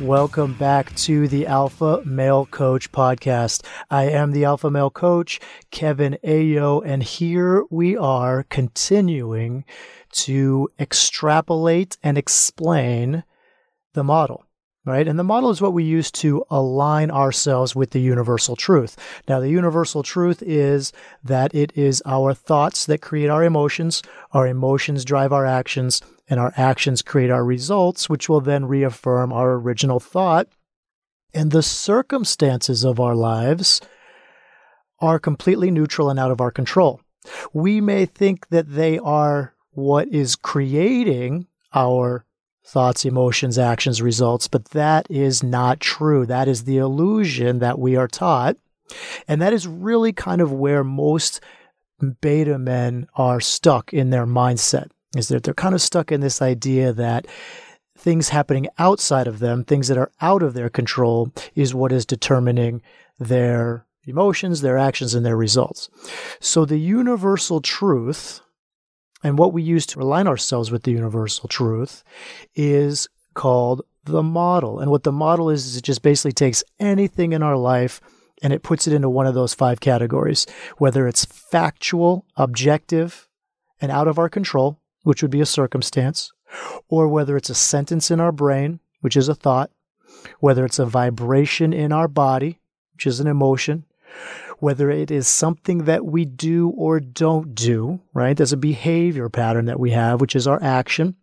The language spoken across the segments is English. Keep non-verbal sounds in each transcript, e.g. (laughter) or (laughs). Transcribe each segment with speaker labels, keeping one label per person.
Speaker 1: Welcome back to the Alpha Male Coach Podcast. I am the Alpha Male Coach, Kevin Aillaud, and here we are continuing to extrapolate and explain the model right? And the model is what we use to align ourselves with the universal truth. Now, the universal truth is that it is our thoughts that create our emotions, our emotions drive our actions, and our actions create our results, which will then reaffirm our original thought. And the circumstances of our lives are completely neutral and out of our control. We may think that they are what is creating our thoughts, emotions, actions, results, but that is not true. That is the illusion that we are taught. And that is really kind of where most beta men are stuck in their mindset is that they're kind of stuck in this idea that things happening outside of them, things that are out of their control, is what is determining their emotions, their actions, and their results. So the universal truth, and what we use to align ourselves with the universal truth, is called the model. And what the model is, is it just basically takes anything in our life and it puts it into one of those five categories, whether it's factual, objective, and out of our control, which would be a circumstance, or whether it's a sentence in our brain, which is a thought, whether it's a vibration in our body, which is an emotion, whether it is something that we do or don't do, right? There's a behavior pattern that we have, which is our action.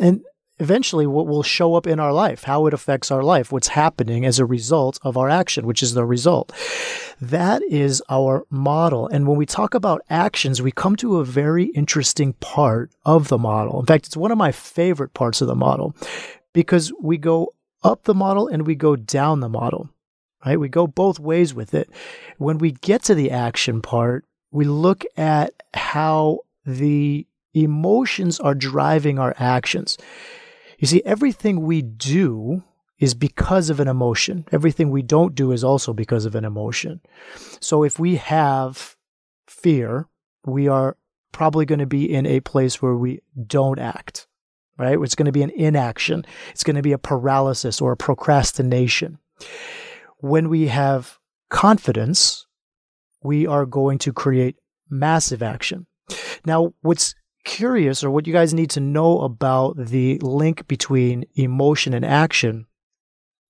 Speaker 1: And eventually what will show up in our life, how it affects our life, what's happening as a result of our action, which is the result. That is our model. And when we talk about actions, we come to a very interesting part of the model. In fact, it's one of my favorite parts of the model because we go up the model and we go down the model, right? We go both ways with it. When we get to the action part, we look at how the emotions are driving our actions. You see, everything we do is because of an emotion. Everything we don't do is also because of an emotion. So if we have fear, we are probably going to be in a place where we don't act, right? It's going to be an inaction. It's going to be a paralysis or a procrastination. When we have confidence, we are going to create massive action. Now, what's curious or what you guys need to know about the link between emotion and action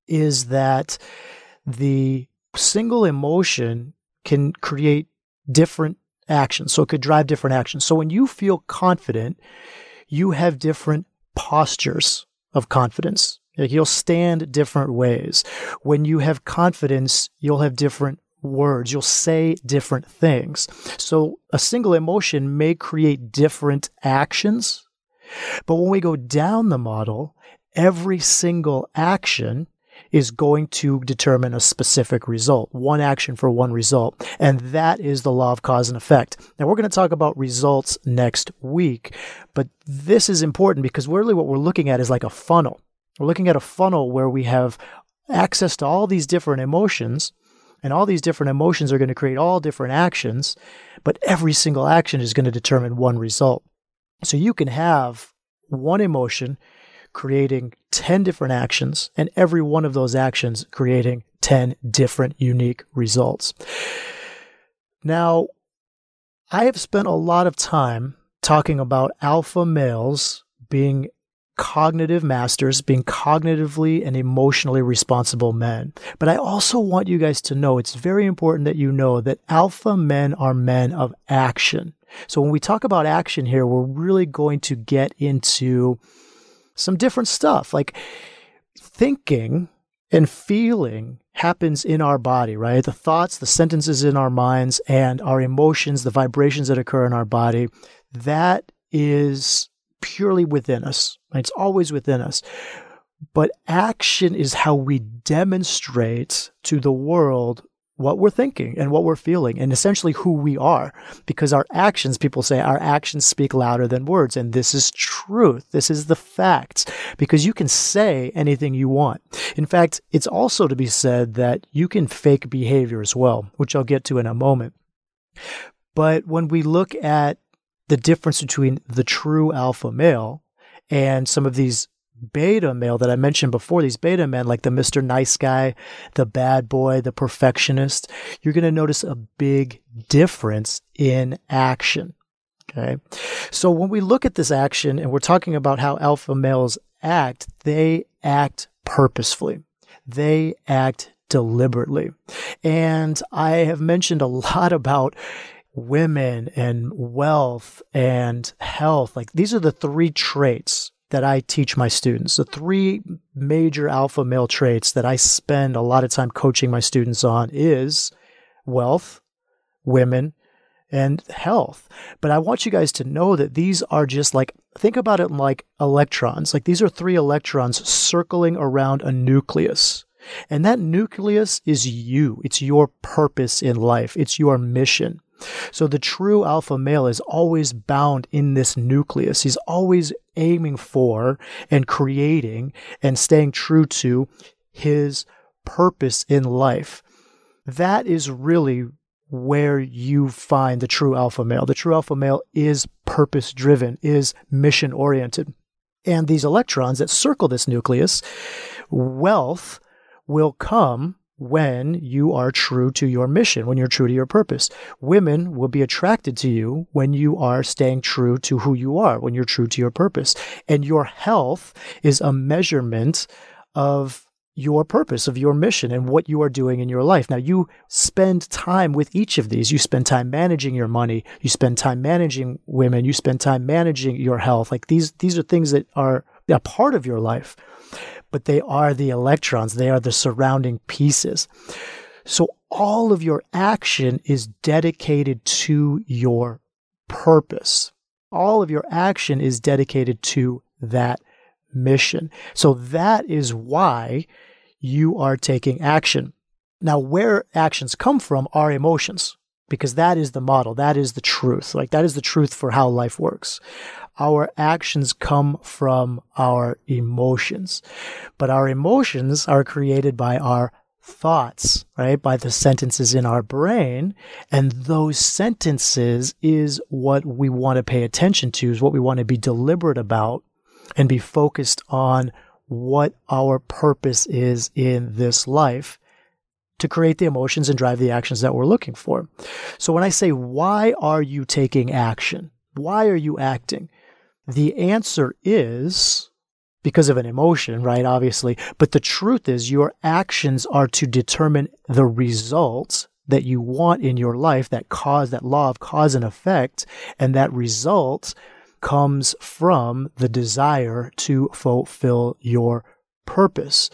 Speaker 1: is that the single emotion can create different actions. So it could drive different actions. So when you feel confident, you have different postures of confidence. Like you'll stand different ways. When you have confidence, you'll have different words. You'll say different things. So a single emotion may create different actions. But when we go down the model, every single action is going to determine a specific result, one action for one result. And that is the law of cause and effect. Now, we're going to talk about results next week, but this is important because really what we're looking at is like a funnel. We're looking at a funnel where we have access to all these different emotions and all these different emotions are going to create all different actions, but every single action is going to determine one result. So you can have one emotion creating 10 different actions, and every one of those actions creating 10 different unique results. Now, I have spent a lot of time talking about alpha males being cognitive masters, being cognitively and emotionally responsible men. But I also want you guys to know it's very important that you know that alpha men are men of action. So when we talk about action here, we're really going to get into some different stuff like thinking and feeling happens in our body, right? The thoughts, the sentences in our minds, and our emotions, the vibrations that occur in our body, that is purely within us. It's always within us. But action is how we demonstrate to the world what we're thinking and what we're feeling and essentially who we are. Because our actions people say our actions speak louder than words. And this is truth. This is the facts. Because you can say anything you want. In fact it's also to be said that you can fake behavior as well which I'll get to in a moment. But when we look at the difference between the true alpha male and some of these beta male that I mentioned before, these beta men, like the Mr. Nice Guy, the bad boy, the perfectionist, you're going to notice a big difference in action. Okay. So when we look at this action and we're talking about how alpha males act, they act purposefully. They act deliberately. And I have mentioned a (laughs) lot about women and wealth and health. Like these are the three traits that I teach my students. The three major alpha male traits that I spend a lot of time coaching my students on is wealth, women, and health. But I want you guys to know that these are just like, think about it like electrons. Like these are three electrons circling around a nucleus. And that nucleus is you. It's your purpose in life. It's your mission. So the true alpha male is always bound in this nucleus. He's always aiming for and creating and staying true to his purpose in life. That is really where you find the true alpha male. The true alpha male is purpose driven, is mission oriented. And these electrons that circle this nucleus, wealth will come when you are true to your mission, when you're true to your purpose. Women will be attracted to you when you are staying true to who you are, when you're true to your purpose. And your health is a measurement of your purpose, of your mission, and what you are doing in your life. Now, you spend time with each of these. You spend time managing your money. You spend time managing women. You spend time managing your health. Like these, these are things that are a part of your life but they are the electrons. They are the surrounding pieces. So all of your action is dedicated to your purpose. All of your action is dedicated to that mission. So that is why you are taking action. Now, where actions come from are emotions because that is the model. That is the truth. Like that is the truth for how life works our actions come from our emotions. But our emotions are created by our thoughts, right? By the sentences in our brain. And those sentences is what we want to pay attention to, is what we want to be deliberate about and be focused on what our purpose is in this life to create the emotions and drive the actions that we're looking for. So when I say, why are you taking action? Why are you acting? The answer is because of an emotion, right? Obviously. But the truth is, your actions are to determine the results that you want in your life that cause that law of cause and effect. And that result comes from the desire to fulfill your purpose.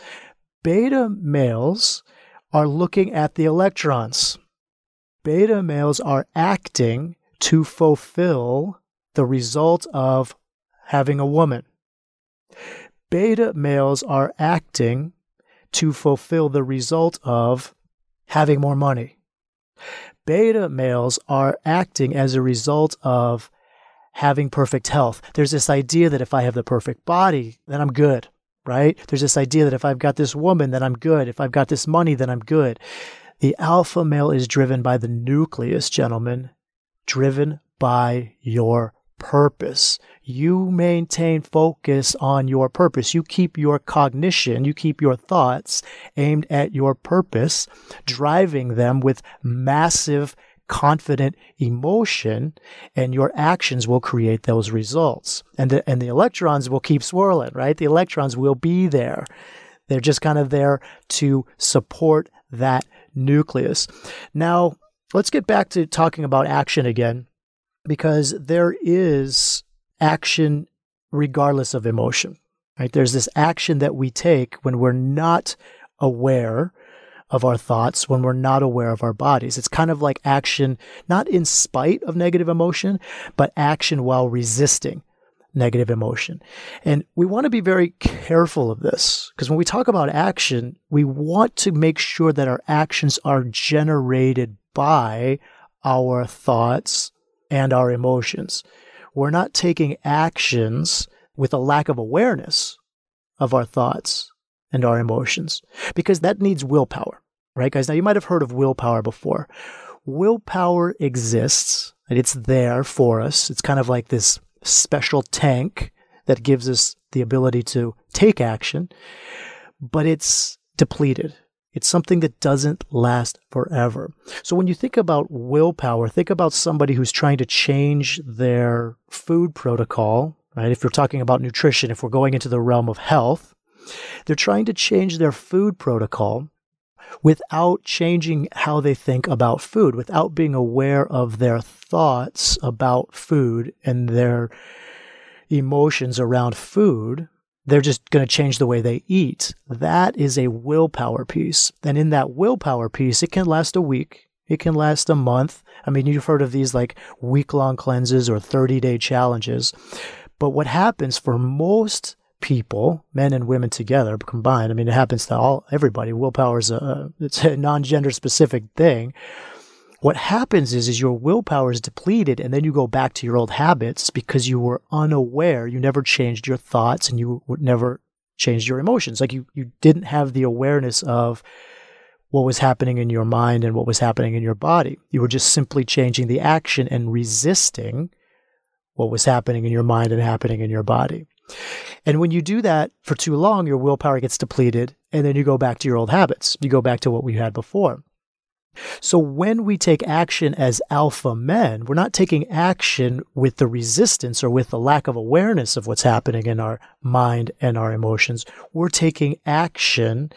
Speaker 1: Beta males are looking at the electrons. Beta males are acting to fulfill the result of having a woman. Beta males are acting to fulfill the result of having more money. Beta males are acting as a result of having perfect health. There's this idea that if I have the perfect body, then I'm good, right? There's this idea that if I've got this woman, then I'm good. If I've got this money, then I'm good. The alpha male is driven by the nucleus, gentlemen, driven by your purpose. You maintain focus on your purpose. You keep your cognition, you keep your thoughts aimed at your purpose, driving them with massive confident emotion and your actions will create those results. And the, and the electrons will keep swirling, right? The electrons will be there. They're just kind of there to support that nucleus. Now, let's get back to talking about action again because there is action regardless of emotion. Right? There's this action that we take when we're not aware of our thoughts, when we're not aware of our bodies. It's kind of like action, not in spite of negative emotion, but action while resisting negative emotion. And we want to be very careful of this because when we talk about action, we want to make sure that our actions are generated by our thoughts and our emotions. We're not taking actions with a lack of awareness of our thoughts and our emotions because that needs willpower, right, guys? Now, you might have heard of willpower before. Willpower exists and it's there for us. It's kind of like this special tank that gives us the ability to take action, but it's depleted. It's something that doesn't last forever. So when you think about willpower, think about somebody who's trying to change their food protocol, right? If you're talking about nutrition, if we're going into the realm of health, they're trying to change their food protocol without changing how they think about food, without being aware of their thoughts about food and their emotions around food. They're just going to change the way they eat. That is a willpower piece. And in that willpower piece, it can last a week. It can last a month. I mean, you've heard of these like week long cleanses or 30 day challenges. But what happens for most people, men and women together combined. I mean, it happens to all everybody. Willpower is a it's a non-gender specific thing. What happens is, is your willpower is depleted, and then you go back to your old habits because you were unaware. You never changed your thoughts, and you never changed your emotions. Like you, you didn't have the awareness of what was happening in your mind and what was happening in your body. You were just simply changing the action and resisting what was happening in your mind and happening in your body. And when you do that for too long, your willpower gets depleted, and then you go back to your old habits. You go back to what we had before. So when we take action as alpha men, we're not taking action with the resistance or with the lack of awareness of what's happening in our mind and our emotions. We're taking action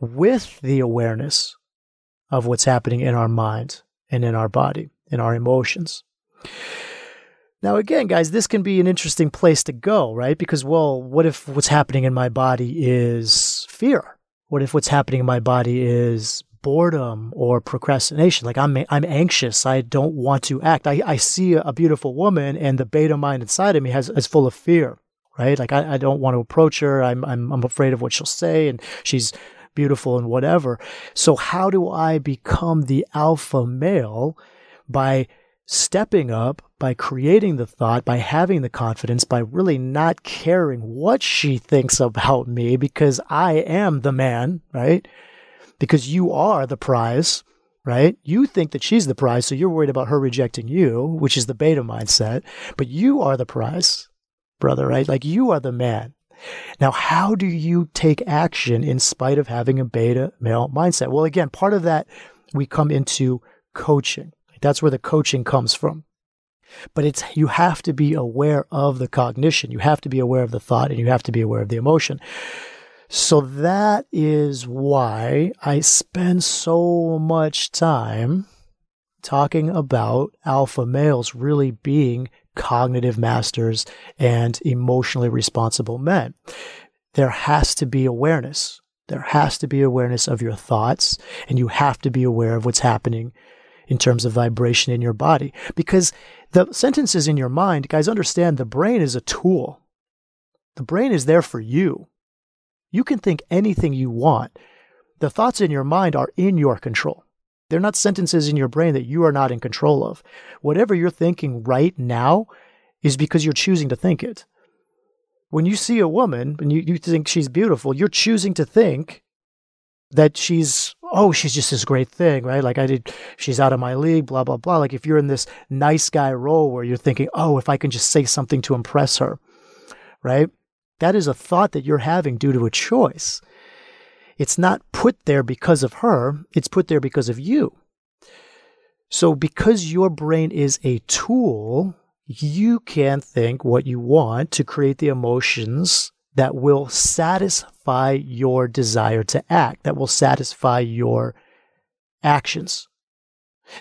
Speaker 1: with the awareness of what's happening in our mind and in our body, in our emotions. Now, again, guys, this can be an interesting place to go, right? Because, well, what if what's happening in my body is fear? What if what's happening in my body is boredom or procrastination? Like I'm, I'm anxious. I don't want to act. I, I see a beautiful woman and the beta mind inside of me has, is full of fear, right? Like I, I don't want to approach her. I'm, I'm, I'm afraid of what she'll say and she's beautiful and whatever. So how do I become the alpha male by stepping up by creating the thought, by having the confidence, by really not caring what she thinks about me because I am the man, right? Because you are the prize, right? You think that she's the prize, so you're worried about her rejecting you, which is the beta mindset, but you are the prize, brother, right? Like you are the man. Now, how do you take action in spite of having a beta male mindset? Well, again, part of that we come into coaching. That's where the coaching comes from. But it's you have to be aware of the cognition, you have to be aware of the thought, and you have to be aware of the emotion. So that is why I spend so much time talking about alpha males really being cognitive masters and emotionally responsible men. There has to be awareness. There has to be awareness of your thoughts, and you have to be aware of what's happening in terms of vibration in your body. Because the sentences in your mind, guys, understand the brain is a tool. The brain is there for you. You can think anything you want. The thoughts in your mind are in your control. They're not sentences in your brain that you are not in control of. Whatever you're thinking right now is because you're choosing to think it. When you see a woman and you, you think she's beautiful, you're choosing to think that she's oh she's just this great thing right? Like i did she's out of my league blah blah blah. Like if you're in this nice guy role where you're thinking oh if i can just say something to impress her right? That is a thought that you're having due to a choice. It's not put there because of her it's put there because of you. So because your brain is a tool you can think what you want to create the emotions that will satisfy your desire to act, that will satisfy your actions.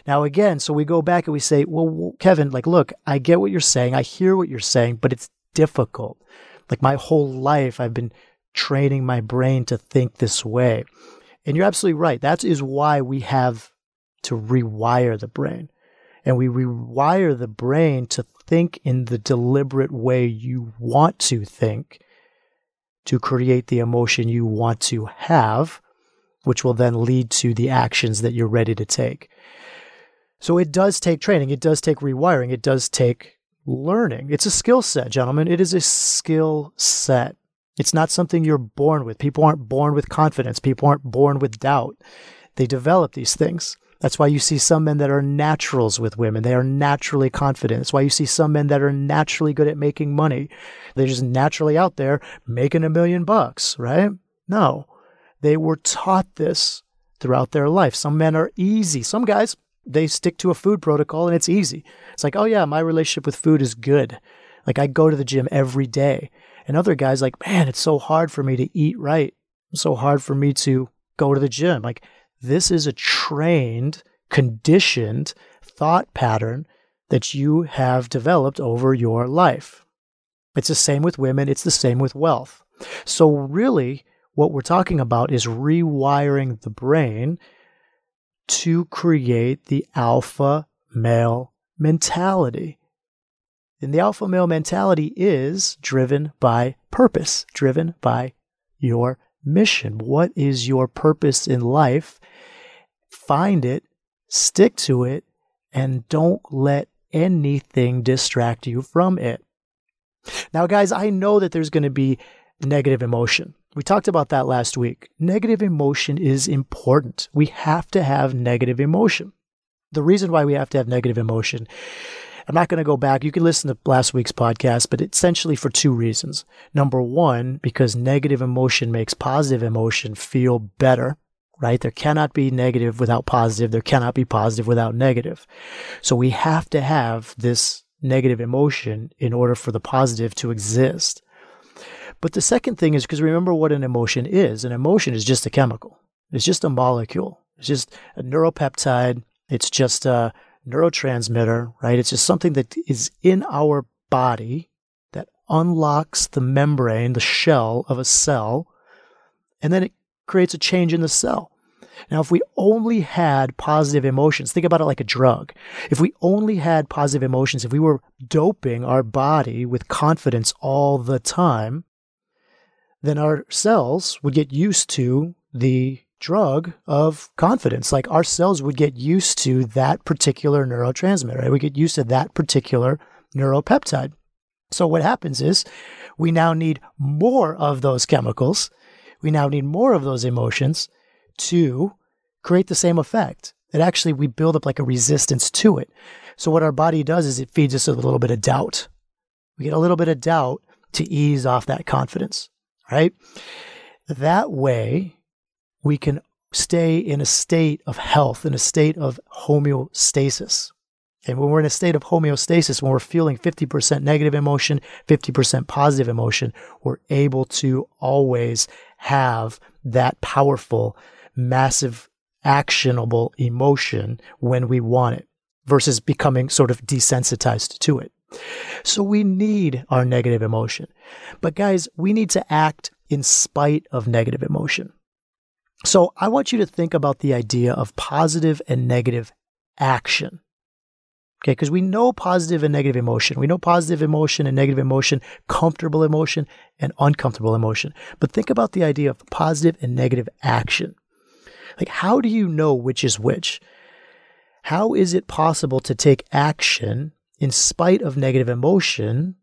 Speaker 1: Now, again, so we go back and we say, well, Kevin, like, look, I get what you're saying. I hear what you're saying, but it's difficult. Like, my whole life, I've been training my brain to think this way. And you're absolutely right. That is why we have to rewire the brain. And we rewire the brain to think in the deliberate way you want to think to create the emotion you want to have, which will then lead to the actions that you're ready to take. So it does take training, it does take rewiring, it does take learning. It's a skill set, gentlemen. It is a skill set. It's not something you're born with. People aren't born with confidence. People aren't born with doubt. They develop these things. That's why you see some men that are naturals with women. They are naturally confident. That's why you see some men that are naturally good at making money. They're just naturally out there making a million bucks, right? No, they were taught this throughout their life. Some men are easy. Some guys, they stick to a food protocol and it's easy. It's like, oh yeah, my relationship with food is good. Like I go to the gym every day. And other guys like, man, it's so hard for me to eat right. It's so hard for me to go to the gym. Like this is a trained, conditioned thought pattern that you have developed over your life. It's the same with women, it's the same with wealth. So, really, what we're talking about is rewiring the brain to create the alpha male mentality. And the alpha male mentality is driven by purpose, driven by your mission. What is your purpose in life? Find it, stick to it, and don't let anything distract you from it. Now, guys, I know that there's going to be negative emotion. We talked about that last week. Negative emotion is important. We have to have negative emotion. The reason why we have to have negative emotion, I'm not going to go back. You can listen to last week's podcast, but essentially for two reasons. Number one, because negative emotion makes positive emotion feel better right? There cannot be negative without positive. There cannot be positive without negative. So we have to have this negative emotion in order for the positive to exist. But the second thing is because remember what an emotion is. An emotion is just a chemical. It's just a molecule. It's just a neuropeptide. It's just a neurotransmitter, right? It's just something that is in our body that unlocks the membrane, the shell of a cell, and then it creates a change in the cell. Now, if we only had positive emotions, think about it like a drug. If we only had positive emotions, if we were doping our body with confidence all the time, then our cells would get used to the drug of confidence. Like our cells would get used to that particular neurotransmitter. Right? We get used to that particular neuropeptide. So what happens is we now need more of those chemicals. We now need more of those emotions to create the same effect. That actually we build up like a resistance to it. So what our body does is it feeds us a little bit of doubt. We get a little bit of doubt to ease off that confidence, right? That way we can stay in a state of health, in a state of homeostasis. And when we're in a state of homeostasis, when we're feeling 50% negative emotion, 50% positive emotion, we're able to always have that powerful massive actionable emotion when we want it versus becoming sort of desensitized to it. So we need our negative emotion. But guys, we need to act in spite of negative emotion. So I want you to think about the idea of positive and negative action. Okay, because we know positive and negative emotion. We know positive emotion and negative emotion, comfortable emotion and uncomfortable emotion. But think about the idea of positive and negative action. Like, how do you know which is which? How is it possible to take action in spite of negative emotion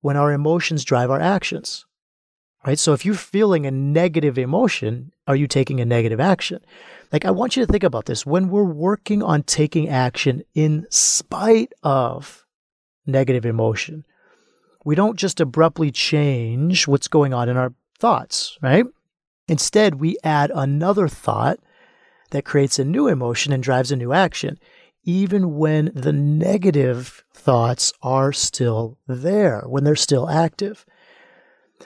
Speaker 1: when our emotions drive our actions? Right? So if you're feeling a negative emotion, are you taking a negative action? Like, I want you to think about this. When we're working on taking action in spite of negative emotion, we don't just abruptly change what's going on in our thoughts, right? Instead, we add another thought that creates a new emotion and drives a new action, even when the negative thoughts are still there, when they're still active.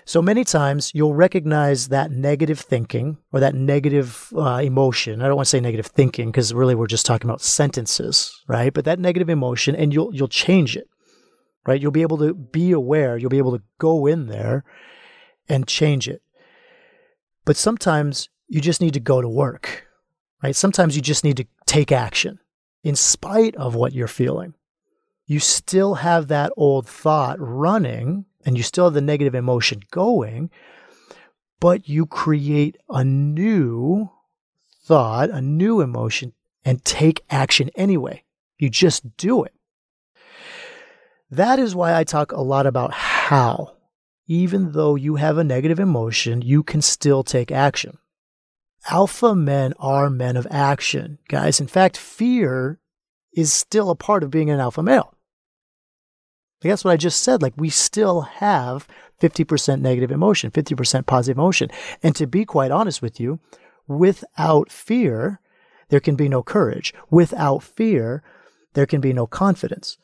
Speaker 1: So many times you'll recognize that negative thinking or that negative uh, emotion. I don't want to say negative thinking because really we're just talking about sentences, right? But that negative emotion, and you'll you'll change it, right? You'll be able to be aware. You'll be able to go in there and change it. But sometimes you just need to go to work, right? Sometimes you just need to take action in spite of what you're feeling. you still have that old thought running and you still have the negative emotion going, but you create a new thought, a new emotion, and take action anyway. You just do it. That is why I talk a lot about how, even though you have a negative emotion, you can still take action. Alpha men are men of action, guys. In fact, fear is still a part of being an alpha male. Like that's what I just said. Like we still have 50% negative emotion, 50% positive emotion. And to be quite honest with you, without fear, there can be no courage. Without fear, there can be no confidence.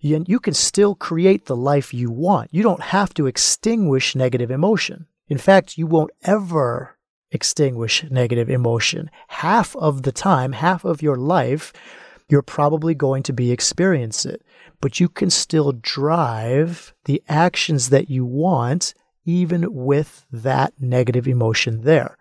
Speaker 1: You, you can still create the life you want. You don't have to extinguish negative emotion. In fact, you won't ever extinguish negative emotion. Half of the time, half of your life, you're probably going to be experience it, but you can still drive the actions that you want even with that negative emotion there.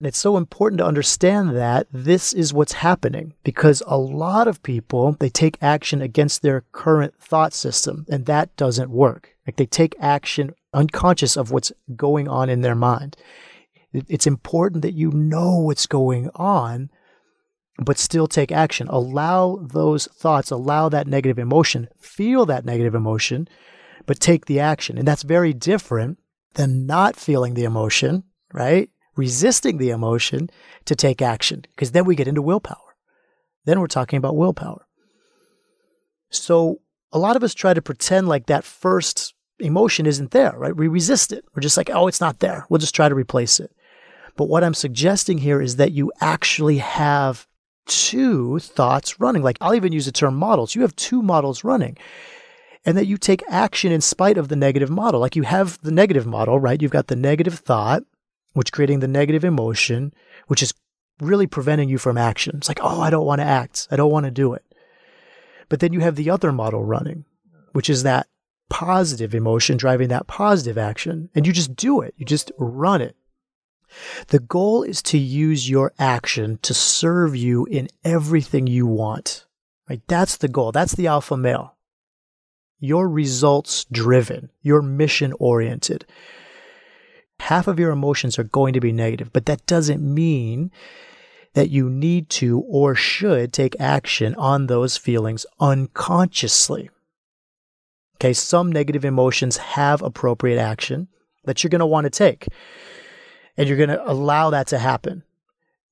Speaker 1: And it's so important to understand that this is what's happening because a lot of people, they take action against their current thought system and that doesn't work. Like they take action unconscious of what's going on in their mind. It's important that you know what's going on, but still take action. Allow those thoughts, allow that negative emotion, feel that negative emotion, but take the action. And that's very different than not feeling the emotion, right? Resisting the emotion to take action, because then we get into willpower. Then we're talking about willpower. So a lot of us try to pretend like that first emotion isn't there, right? We resist it. We're just like, oh, it's not there. We'll just try to replace it. But what I'm suggesting here is that you actually have two thoughts running. Like I'll even use the term models. You have two models running. And that you take action in spite of the negative model. Like you have the negative model, right? You've got the negative thought, which creating the negative emotion, which is really preventing you from action. It's like, oh, I don't want to act. I don't want to do it. But then you have the other model running, which is that positive emotion driving that positive action. And you just do it. You just run it. The goal is to use your action to serve you in everything you want. Right? That's the goal. That's the alpha male. You're results driven. You're mission oriented. Half of your emotions are going to be negative, but that doesn't mean that you need to or should take action on those feelings unconsciously. Okay, some negative emotions have appropriate action that you're going to want to take and you're going to allow that to happen.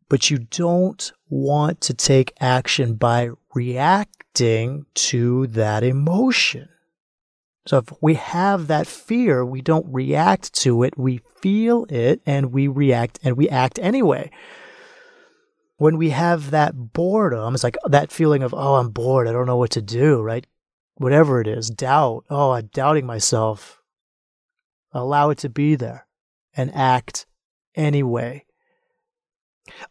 Speaker 1: But you don't want to take action by reacting to that emotion. So if we have that fear, we don't react to it. We feel it and we react and we act anyway. When we have that boredom, it's like that feeling of, oh, I'm bored. I don't know what to do, right? Whatever it is, doubt. Oh, I'm doubting myself. Allow it to be there and act anyway.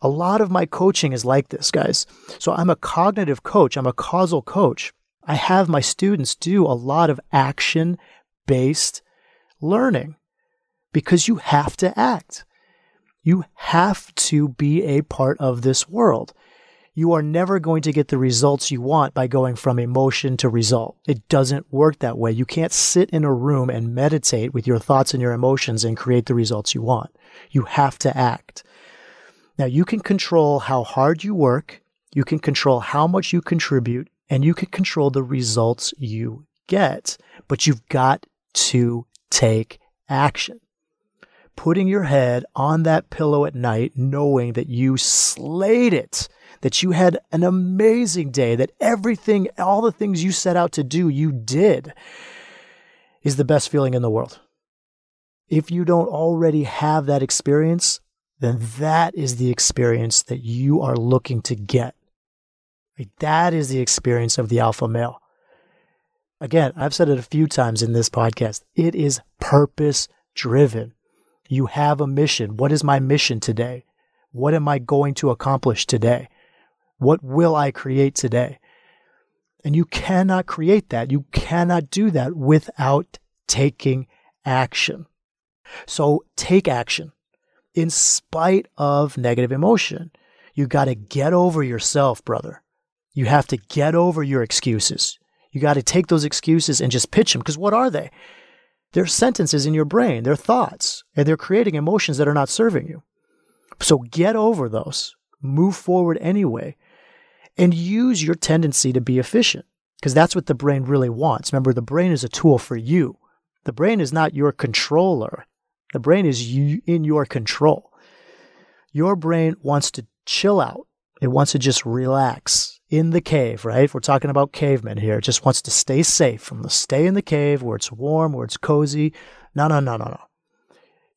Speaker 1: A lot of my coaching is like this, guys. So I'm a cognitive coach, I'm a causal coach. I have my students do a lot of action based learning because you have to act. You have to be a part of this world you are never going to get the results you want by going from emotion to result. It doesn't work that way. You can't sit in a room and meditate with your thoughts and your emotions and create the results you want. You have to act. Now, you can control how hard you work, you can control how much you contribute, and you can control the results you get, but you've got to take action putting your head on that pillow at night, knowing that you slayed it that you had an amazing day, that everything, all the things you set out to do, you did, is the best feeling in the world. If you don't already have that experience, then that is the experience that you are looking to get. That is the experience of the alpha male. Again, I've said it a few times in this podcast. It is purpose driven. You have a mission. What is my mission today? What am I going to accomplish today? What will I create today? And you cannot create that. You cannot do that without taking action. So take action in spite of negative emotion. You got to get over yourself, brother. You have to get over your excuses. You got to take those excuses and just pitch them because what are they? They're sentences in your brain, they're thoughts, and they're creating emotions that are not serving you. So get over those, move forward anyway, and use your tendency to be efficient because that's what the brain really wants. Remember, the brain is a tool for you. The brain is not your controller. The brain is in your control. Your brain wants to chill out. It wants to just relax in the cave, right? We're talking about cavemen here. It just wants to stay safe from the stay in the cave where it's warm, where it's cozy. No, no, no, no, no.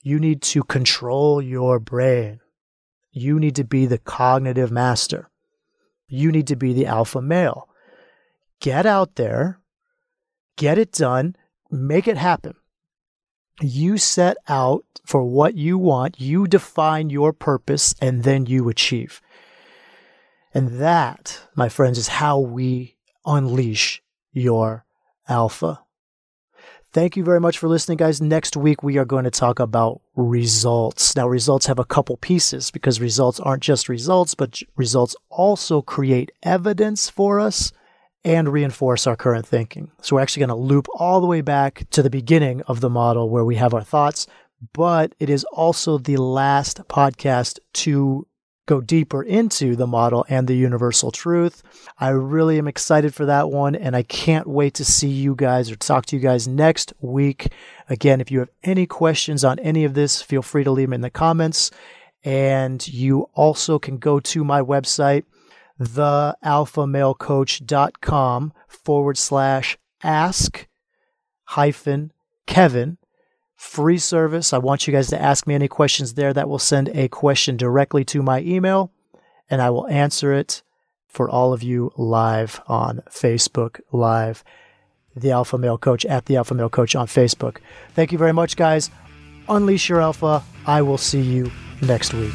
Speaker 1: You need to control your brain. You need to be the cognitive master. You need to be the alpha male. Get out there, get it done, make it happen. You set out for what you want, you define your purpose, and then you achieve. And that, my friends, is how we unleash your alpha. Thank you very much for listening, guys. Next week, we are going to talk about results. Now, results have a couple pieces because results aren't just results, but results also create evidence for us and reinforce our current thinking. So we're actually going to loop all the way back to the beginning of the model where we have our thoughts, but it is also the last podcast to go deeper into the model and the universal truth. I really am excited for that one, and I can't wait to see you guys or talk to you guys next week. Again, if you have any questions on any of this, feel free to leave them in the comments. And you also can go to my website, thealphamalecoach.com forward slash ask hyphen Kevin. Free service. I want you guys to ask me any questions there. That will send a question directly to my email, and I will answer it for all of you live on Facebook Live. The Alpha Male Coach at the Alpha Male Coach on Facebook. Thank you very much, guys. Unleash your alpha. I will see you next week.